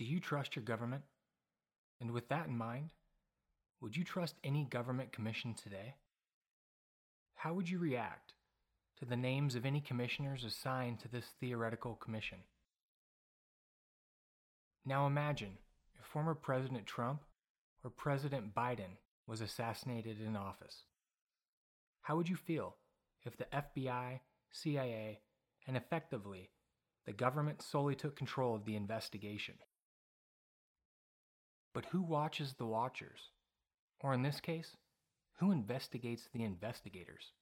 Do you trust your government? And with that in mind, would you trust any government commission today? How would you react to the names of any commissioners assigned to this theoretical commission? Now imagine if former President Trump or President Biden was assassinated in office. How would you feel if the FBI, CIA, and effectively the government solely took control of the investigation? But who watches the watchers? Or in this case, who investigates the investigators?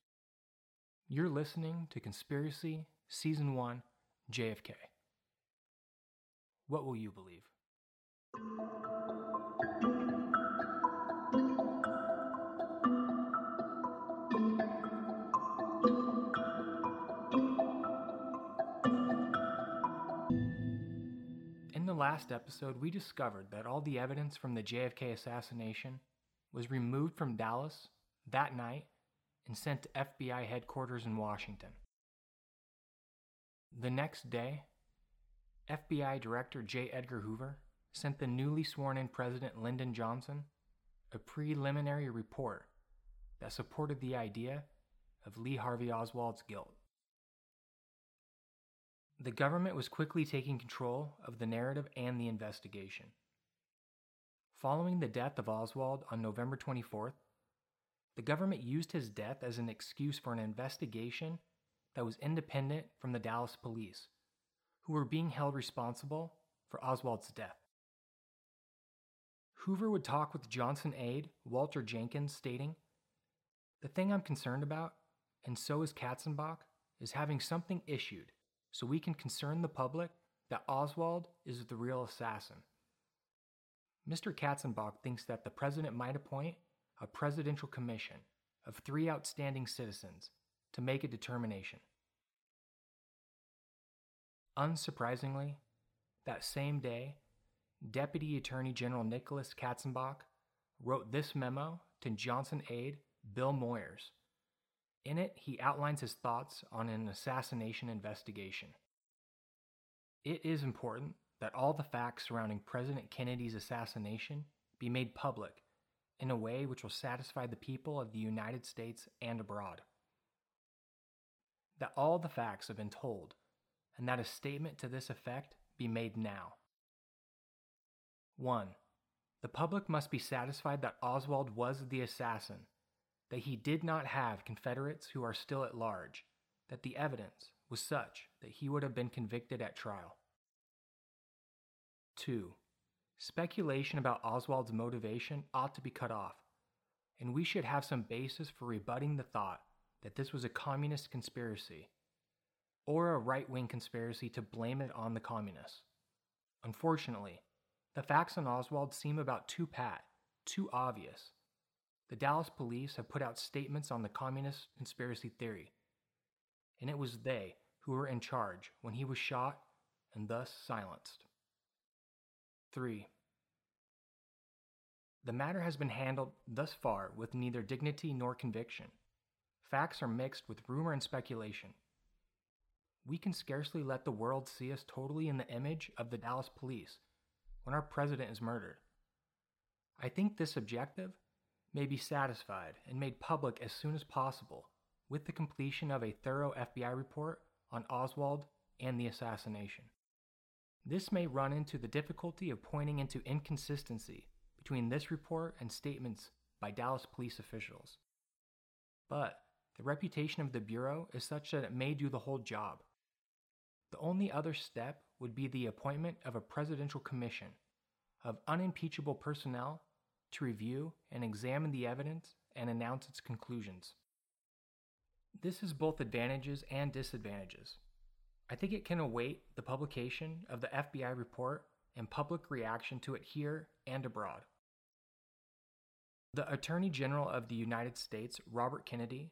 You're listening to Conspiracy Season 1 JFK. What will you believe? Last episode, we discovered that all the evidence from the JFK assassination was removed from Dallas that night and sent to FBI headquarters in Washington. The next day, FBI Director J. Edgar Hoover sent the newly sworn in President Lyndon Johnson a preliminary report that supported the idea of Lee Harvey Oswald's guilt. The government was quickly taking control of the narrative and the investigation. Following the death of Oswald on November 24th, the government used his death as an excuse for an investigation that was independent from the Dallas police, who were being held responsible for Oswald's death. Hoover would talk with Johnson aide Walter Jenkins, stating, The thing I'm concerned about, and so is Katzenbach, is having something issued so we can concern the public that Oswald is the real assassin. Mr. Katzenbach thinks that the president might appoint a presidential commission of three outstanding citizens to make a determination. Unsurprisingly, that same day, Deputy Attorney General Nicholas Katzenbach wrote this memo to Johnson aide Bill Moyers. In it, he outlines his thoughts on an assassination investigation. It is important that all the facts surrounding President Kennedy's assassination be made public in a way which will satisfy the people of the United States and abroad. That all the facts have been told, and that a statement to this effect be made now. 1. The public must be satisfied that Oswald was the assassin, that he did not have Confederates who are still at large, that the evidence was such that he would have been convicted at trial. 2. Speculation about Oswald's motivation ought to be cut off, and we should have some basis for rebutting the thought that this was a communist conspiracy or a right wing conspiracy to blame it on the communists. Unfortunately, the facts on Oswald seem about too pat, too obvious. The Dallas police have put out statements on the communist conspiracy theory, and it was they who were in charge when he was shot and thus silenced. 3. The matter has been handled thus far with neither dignity nor conviction. Facts are mixed with rumor and speculation. We can scarcely let the world see us totally in the image of the Dallas police when our president is murdered. I think this objective may be satisfied and made public as soon as possible with the completion of a thorough FBI report on Oswald and the assassination. This may run into the difficulty of pointing into inconsistency between this report and statements by Dallas police officials. But the reputation of the Bureau is such that it may do the whole job. The only other step would be the appointment of a presidential commission of unimpeachable personnel to review and examine the evidence and announce its conclusions. This has both advantages and disadvantages. I think it can await the publication of the FBI report and public reaction to it here and abroad. The Attorney General of the United States, Robert Kennedy,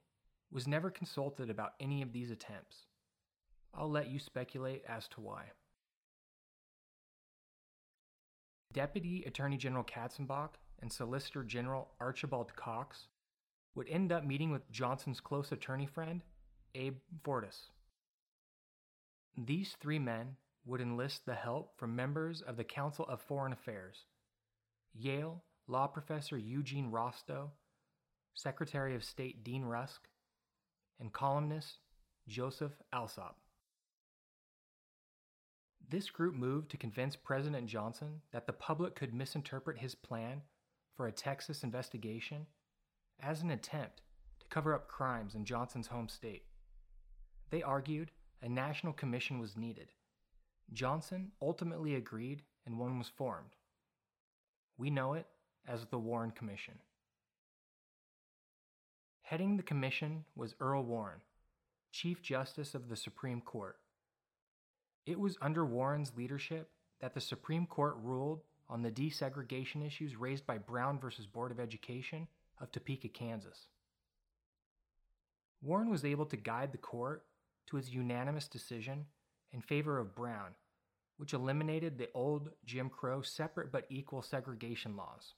was never consulted about any of these attempts. I'll let you speculate as to why. Deputy Attorney General Katzenbach and Solicitor General Archibald Cox would end up meeting with Johnson's close attorney friend, Abe Fortas. These three men would enlist the help from members of the Council of Foreign Affairs, Yale law professor Eugene Rostow, Secretary of State Dean Rusk, and columnist Joseph Alsop. This group moved to convince President Johnson that the public could misinterpret his plan for a Texas investigation as an attempt to cover up crimes in Johnson's home state. They argued a national commission was needed. Johnson ultimately agreed and one was formed. We know it as the Warren Commission. Heading the commission was Earl Warren, Chief Justice of the Supreme Court. It was under Warren's leadership that the Supreme Court ruled on the desegregation issues raised by Brown v. Board of Education of Topeka, Kansas. Warren was able to guide the court to its unanimous decision in favor of Brown, which eliminated the old Jim Crow separate but equal segregation laws.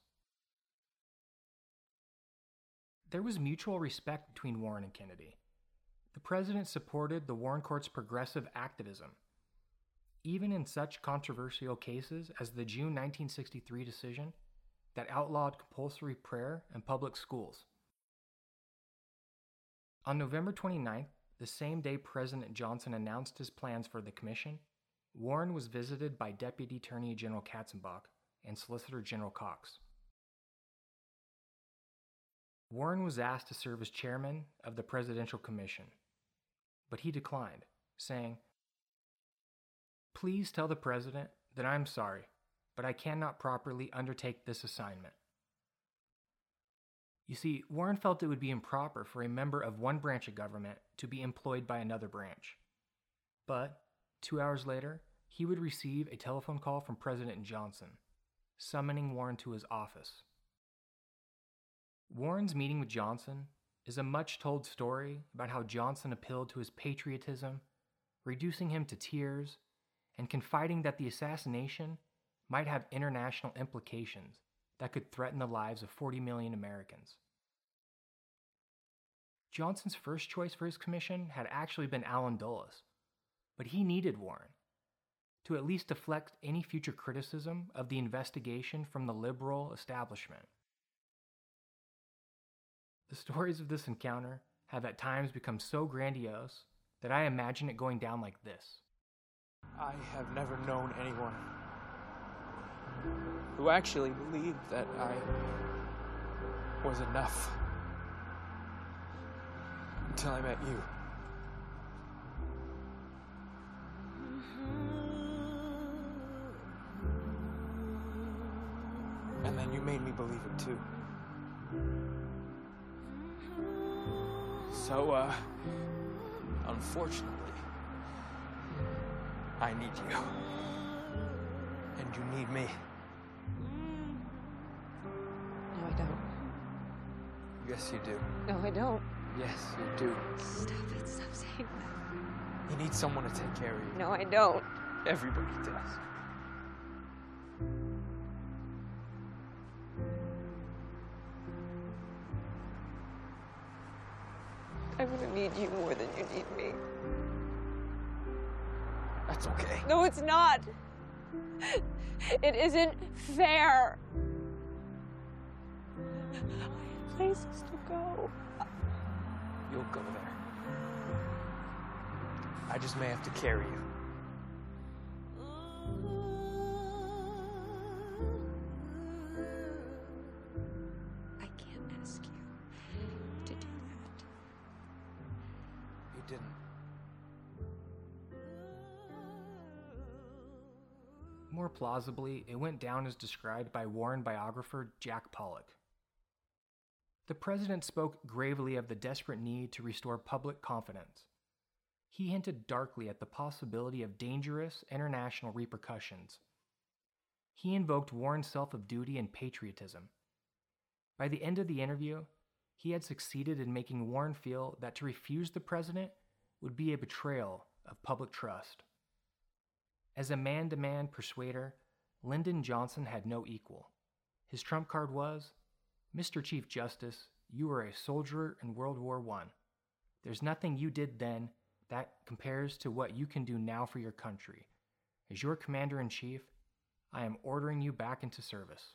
There was mutual respect between Warren and Kennedy. The president supported the Warren Court's progressive activism, even in such controversial cases as the June 1963 decision that outlawed compulsory prayer in public schools. On November 29th, the same day President Johnson announced his plans for the commission, Warren was visited by Deputy Attorney General Katzenbach and Solicitor General Cox. Warren was asked to serve as chairman of the Presidential Commission, but he declined, saying, Please tell the President that I'm sorry, but I cannot properly undertake this assignment. You see, Warren felt it would be improper for a member of one branch of government to be employed by another branch. But, two hours later, he would receive a telephone call from President Johnson, summoning Warren to his office. Warren's meeting with Johnson is a much told story about how Johnson appealed to his patriotism, reducing him to tears, and confiding that the assassination might have international implications that could threaten the lives of 40 million Americans. Johnson's first choice for his commission had actually been Allen Dulles, but he needed Warren to at least deflect any future criticism of the investigation from the liberal establishment. The stories of this encounter have at times become so grandiose that I imagine it going down like this. I have never known anyone who actually believed that I was enough until I met you. And then you made me believe it too. So, uh, unfortunately, I need you. And you need me. No, I don't. Yes, you do. No, I don't. Yes, you do. Stop it. Stop saying that. You need someone to take care of you. No, I don't. Everybody does. I'm gonna need you more than you need me. That's okay. No, it's not. It isn't fair. I have places to go. You'll go there. I just may have to carry you. More plausibly, it went down as described by Warren biographer Jack Pollack. The president spoke gravely of the desperate need to restore public confidence. He hinted darkly at the possibility of dangerous international repercussions. He invoked Warren's self of duty and patriotism. By the end of the interview, he had succeeded in making Warren feel that to refuse the president would be a betrayal of public trust. As a man to man persuader, Lyndon Johnson had no equal. His trump card was Mr. Chief Justice, you were a soldier in World War I. There's nothing you did then that compares to what you can do now for your country. as your commander in chief, I am ordering you back into service.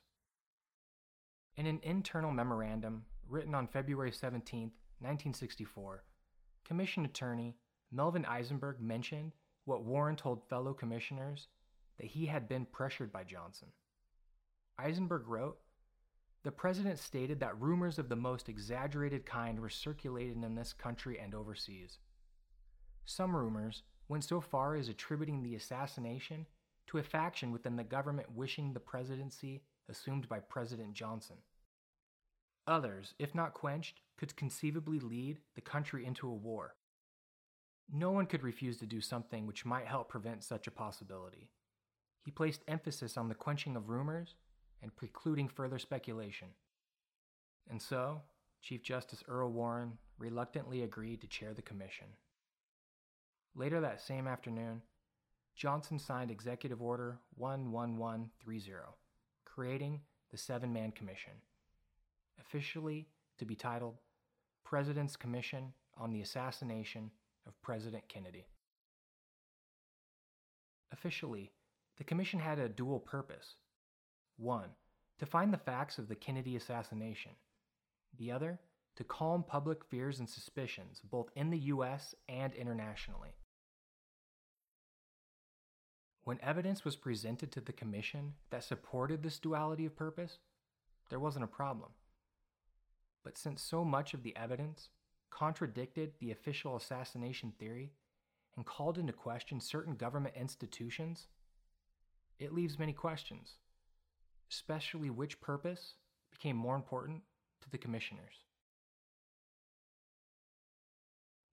In an internal memorandum written on February 17, 1964, Commission Attorney Melvin Eisenberg mentioned what Warren told fellow commissioners that he had been pressured by Johnson. Eisenberg wrote The President stated that rumors of the most exaggerated kind were circulated in this country and overseas. Some rumors went so far as attributing the assassination to a faction within the government wishing the presidency assumed by President Johnson. Others, if not quenched, could conceivably lead the country into a war. No one could refuse to do something which might help prevent such a possibility. He placed emphasis on the quenching of rumors and precluding further speculation. And so, Chief Justice Earl Warren reluctantly agreed to chair the commission. Later that same afternoon, Johnson signed Executive Order 11130, creating the Seven Man Commission, officially to be titled President's Commission on the Assassination of President Kennedy. Officially, the commission had a dual purpose. One, to find the facts of the Kennedy assassination. The other, to calm public fears and suspicions both in the U.S. and internationally. When evidence was presented to the Commission that supported this duality of purpose, there wasn't a problem. But since so much of the evidence contradicted the official assassination theory and called into question certain government institutions, it leaves many questions, especially which purpose became more important to the commissioners.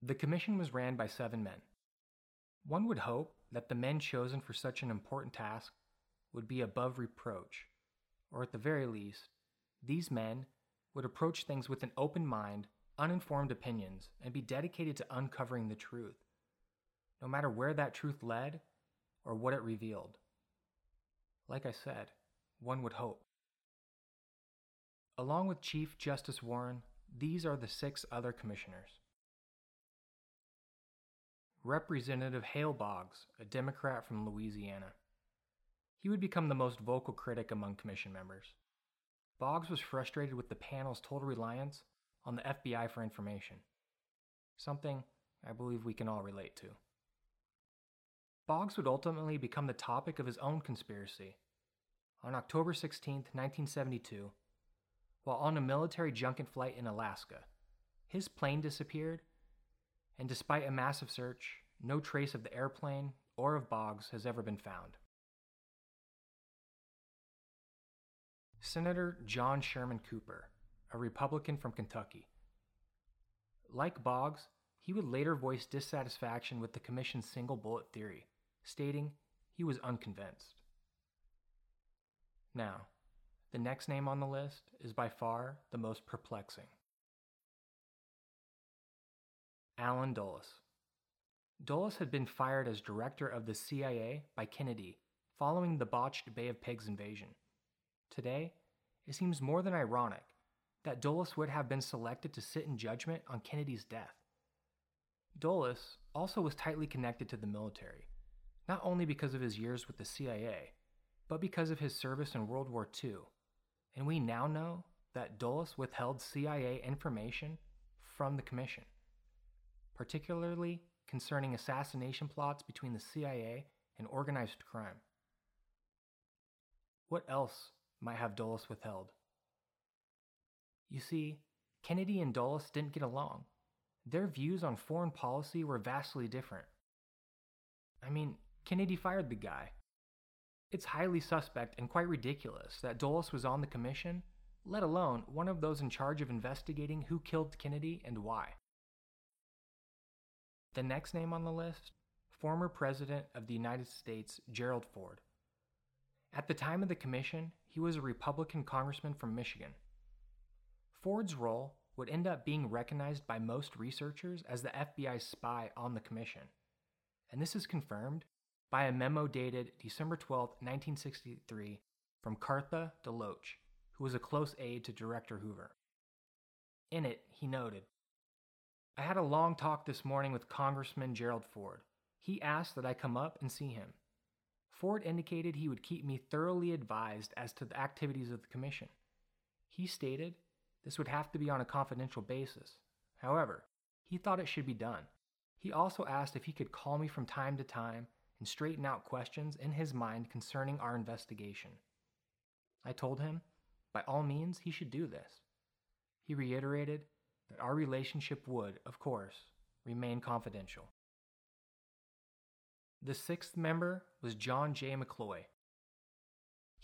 The commission was ran by seven men. One would hope that the men chosen for such an important task would be above reproach, or at the very least, these men would approach things with an open mind, uninformed opinions, and be dedicated to uncovering the truth, no matter where that truth led or what it revealed. Like I said, one would hope. Along with Chief Justice Warren, these are the six other commissioners. Representative Hale Boggs, a Democrat from Louisiana. He would become the most vocal critic among commission members. Boggs was frustrated with the panel's total reliance on the FBI for information, something I believe we can all relate to. Boggs would ultimately become the topic of his own conspiracy. On October 16, 1972, while on a military junket flight in Alaska, his plane disappeared and despite a massive search, no trace of the airplane or of Boggs has ever been found. Senator John Sherman Cooper, a Republican from Kentucky. Like Boggs, he would later voice dissatisfaction with the Commission's single bullet theory, stating he was unconvinced. Now, the next name on the list is by far the most perplexing. Allen Dulles. Dulles had been fired as director of the CIA by Kennedy following the botched Bay of Pigs invasion. Today, it seems more than ironic that Dulles would have been selected to sit in judgment on Kennedy's death. Dulles also was tightly connected to the military, not only because of his years with the CIA, but because of his service in World War II. And we now know that Dulles withheld CIA information from the Commission particularly concerning assassination plots between the CIA and organized crime. What else might have Dulles withheld? You see, Kennedy and Dulles didn't get along. Their views on foreign policy were vastly different. I mean, Kennedy fired the guy. It's highly suspect and quite ridiculous that Dulles was on the commission, let alone one of those in charge of investigating who killed Kennedy and why. The next name on the list former President of the United States, Gerald Ford. At the time of the commission, he was a Republican congressman from Michigan. Ford's role would end up being recognized by most researchers as the FBI's spy on the commission. And this is confirmed by a memo dated December 12, 1963, from Cartha DeLoach, who was a close aide to Director Hoover. In it, he noted I had a long talk this morning with Congressman Gerald Ford. He asked that I come up and see him. Ford indicated he would keep me thoroughly advised as to the activities of the Commission. He stated this would have to be on a confidential basis. However, he thought it should be done. He also asked if he could call me from time to time and straighten out questions in his mind concerning our investigation. I told him, by all means, he should do this. He reiterated that our relationship would, of course, remain confidential. The sixth member was John J. McCloy.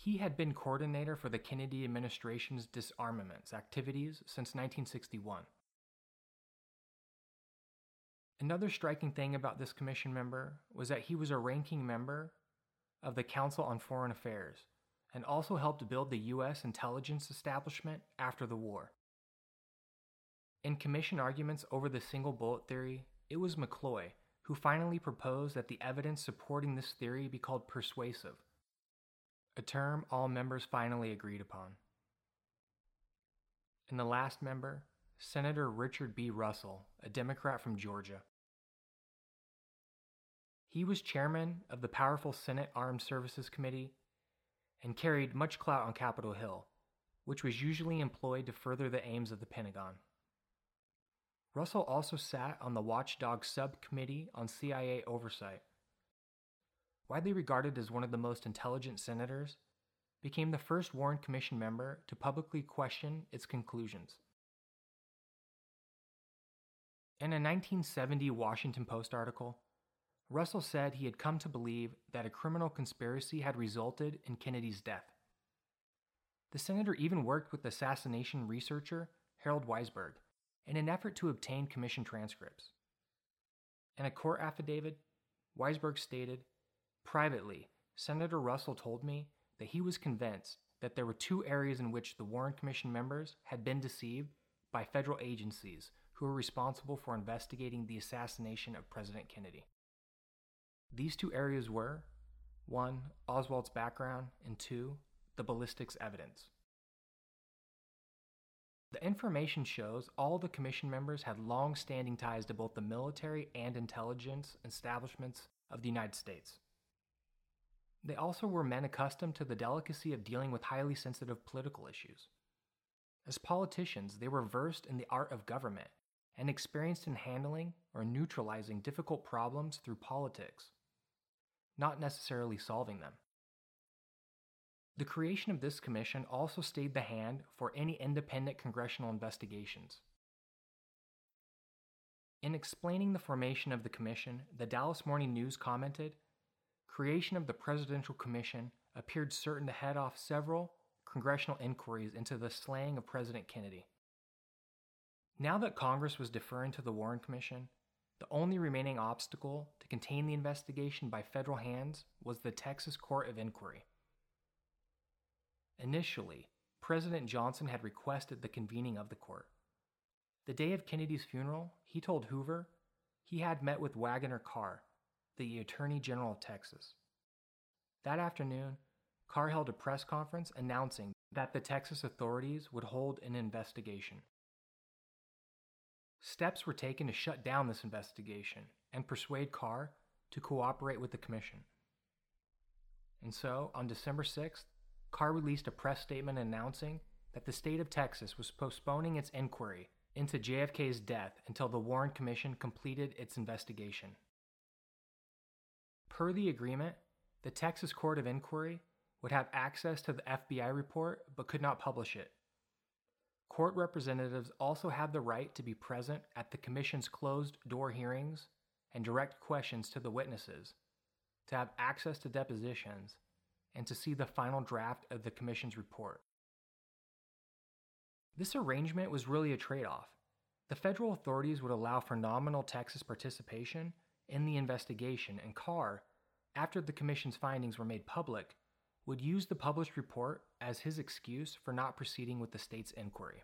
He had been coordinator for the Kennedy administration's disarmaments activities since 1961. Another striking thing about this commission member was that he was a ranking member of the Council on Foreign Affairs and also helped build the U.S. intelligence establishment after the war. In commission arguments over the single bullet theory, it was McCloy who finally proposed that the evidence supporting this theory be called persuasive, a term all members finally agreed upon. And the last member, Senator Richard B. Russell, a Democrat from Georgia. He was chairman of the powerful Senate Armed Services Committee and carried much clout on Capitol Hill, which was usually employed to further the aims of the Pentagon. Russell also sat on the Watchdog Subcommittee on CIA Oversight. Widely regarded as one of the most intelligent senators, became the first Warren Commission member to publicly question its conclusions. In a 1970 Washington Post article, Russell said he had come to believe that a criminal conspiracy had resulted in Kennedy's death. The senator even worked with assassination researcher Harold Weisberg in an effort to obtain commission transcripts. In a court affidavit, Weisberg stated, Privately, Senator Russell told me that he was convinced that there were two areas in which the Warren Commission members had been deceived by federal agencies who were responsible for investigating the assassination of President Kennedy. These two areas were 1. Oswald's background, and 2. The ballistics evidence. The information shows all the commission members had long standing ties to both the military and intelligence establishments of the United States. They also were men accustomed to the delicacy of dealing with highly sensitive political issues. As politicians, they were versed in the art of government and experienced in handling or neutralizing difficult problems through politics, not necessarily solving them. The creation of this commission also stayed the hand for any independent congressional investigations. In explaining the formation of the commission, the Dallas Morning News commented Creation of the Presidential Commission appeared certain to head off several congressional inquiries into the slaying of President Kennedy. Now that Congress was deferring to the Warren Commission, the only remaining obstacle to contain the investigation by federal hands was the Texas Court of Inquiry. Initially, President Johnson had requested the convening of the court. The day of Kennedy's funeral, he told Hoover he had met with Waggoner Carr, the Attorney General of Texas. That afternoon, Carr held a press conference announcing that the Texas authorities would hold an investigation. Steps were taken to shut down this investigation and persuade Carr to cooperate with the commission. And so, on December 6th, Carr released a press statement announcing that the state of Texas was postponing its inquiry into JFK's death until the Warren Commission completed its investigation. Per the agreement, the Texas Court of Inquiry would have access to the FBI report but could not publish it. Court representatives also had the right to be present at the Commission's closed door hearings and direct questions to the witnesses, to have access to depositions, and to see the final draft of the Commission's report. This arrangement was really a trade off. The federal authorities would allow for nominal Texas participation in the investigation, and Carr, after the Commission's findings were made public, would use the published report as his excuse for not proceeding with the state's inquiry.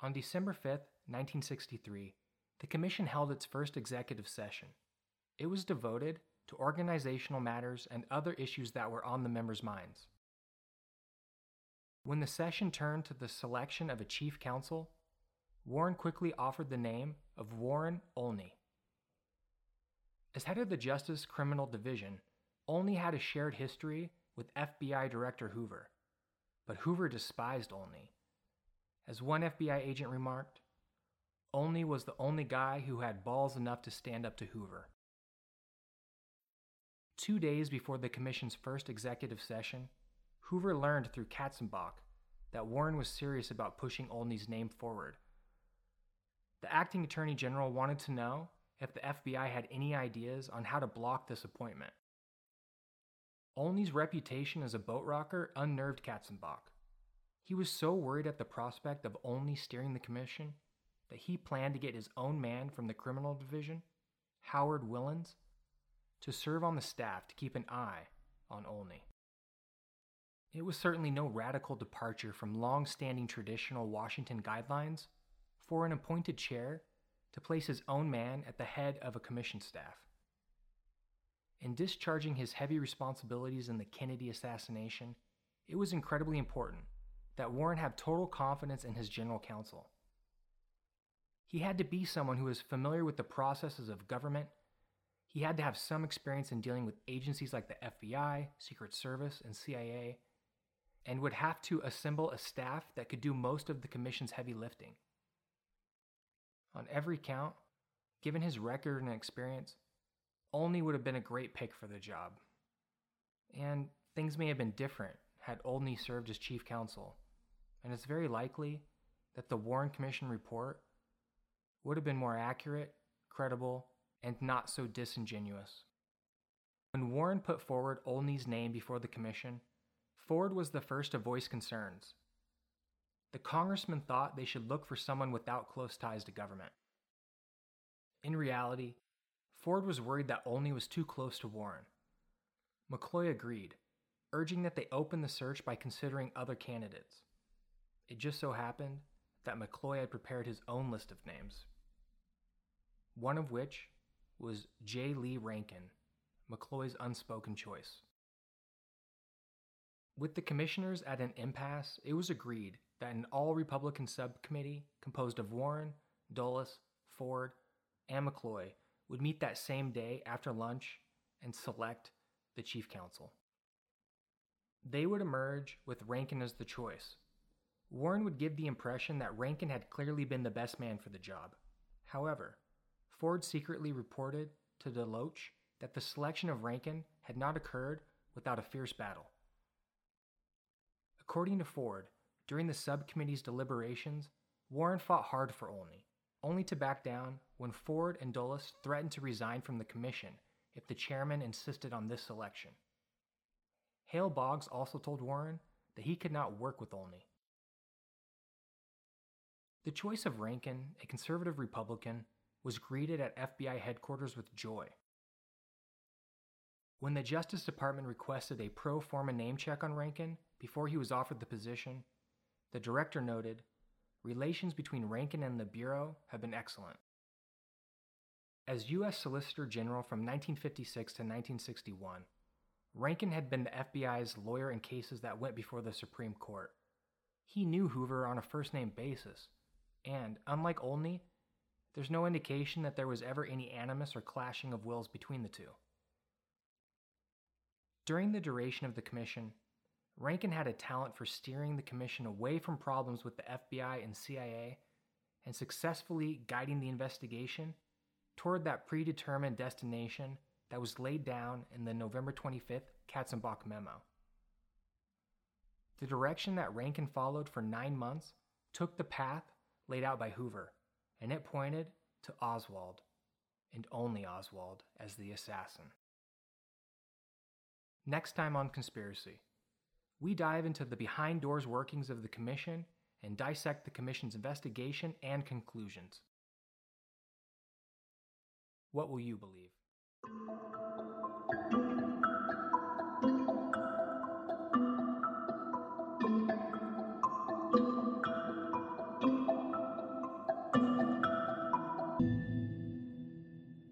On December 5, 1963, the Commission held its first executive session. It was devoted to organizational matters and other issues that were on the members' minds. When the session turned to the selection of a chief counsel, Warren quickly offered the name of Warren Olney. As head of the Justice Criminal Division, Olney had a shared history with FBI Director Hoover, but Hoover despised Olney. As one FBI agent remarked, Olney was the only guy who had balls enough to stand up to Hoover. Two days before the commission's first executive session, Hoover learned through Katzenbach that Warren was serious about pushing Olney's name forward. The acting attorney general wanted to know if the FBI had any ideas on how to block this appointment. Olney's reputation as a boat rocker unnerved Katzenbach. He was so worried at the prospect of Olney steering the commission that he planned to get his own man from the criminal division, Howard Willens, to serve on the staff to keep an eye on Olney. It was certainly no radical departure from long standing traditional Washington guidelines for an appointed chair to place his own man at the head of a commission staff. In discharging his heavy responsibilities in the Kennedy assassination, it was incredibly important that Warren have total confidence in his general counsel. He had to be someone who was familiar with the processes of government. He had to have some experience in dealing with agencies like the FBI, Secret Service, and CIA, and would have to assemble a staff that could do most of the Commission's heavy lifting. On every count, given his record and experience, Olney would have been a great pick for the job. And things may have been different had Olney served as chief counsel, and it's very likely that the Warren Commission report would have been more accurate, credible, and not so disingenuous. When Warren put forward Olney's name before the commission, Ford was the first to voice concerns. The congressman thought they should look for someone without close ties to government. In reality, Ford was worried that Olney was too close to Warren. McCloy agreed, urging that they open the search by considering other candidates. It just so happened that McCloy had prepared his own list of names, one of which was J. Lee Rankin, McCloy's unspoken choice. With the commissioners at an impasse, it was agreed that an all Republican subcommittee composed of Warren, Dulles, Ford, and McCloy would meet that same day after lunch and select the chief counsel. They would emerge with Rankin as the choice. Warren would give the impression that Rankin had clearly been the best man for the job. However, Ford secretly reported to DeLoach that the selection of Rankin had not occurred without a fierce battle. According to Ford, during the subcommittee's deliberations, Warren fought hard for Olney, only to back down when Ford and Dulles threatened to resign from the commission if the chairman insisted on this selection. Hale Boggs also told Warren that he could not work with Olney. The choice of Rankin, a conservative Republican, was greeted at FBI headquarters with joy. When the Justice Department requested a pro forma name check on Rankin before he was offered the position, the director noted relations between Rankin and the Bureau have been excellent. As U.S. Solicitor General from 1956 to 1961, Rankin had been the FBI's lawyer in cases that went before the Supreme Court. He knew Hoover on a first name basis, and, unlike Olney, there's no indication that there was ever any animus or clashing of wills between the two. During the duration of the commission, Rankin had a talent for steering the commission away from problems with the FBI and CIA and successfully guiding the investigation toward that predetermined destination that was laid down in the November 25th Katzenbach memo. The direction that Rankin followed for nine months took the path laid out by Hoover, and it pointed to Oswald, and only Oswald, as the assassin. Next time on Conspiracy we dive into the behind doors workings of the Commission and dissect the Commission's investigation and conclusions. What will you believe?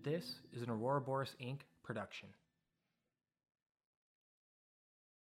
This is an Aurora Boreas Inc. production.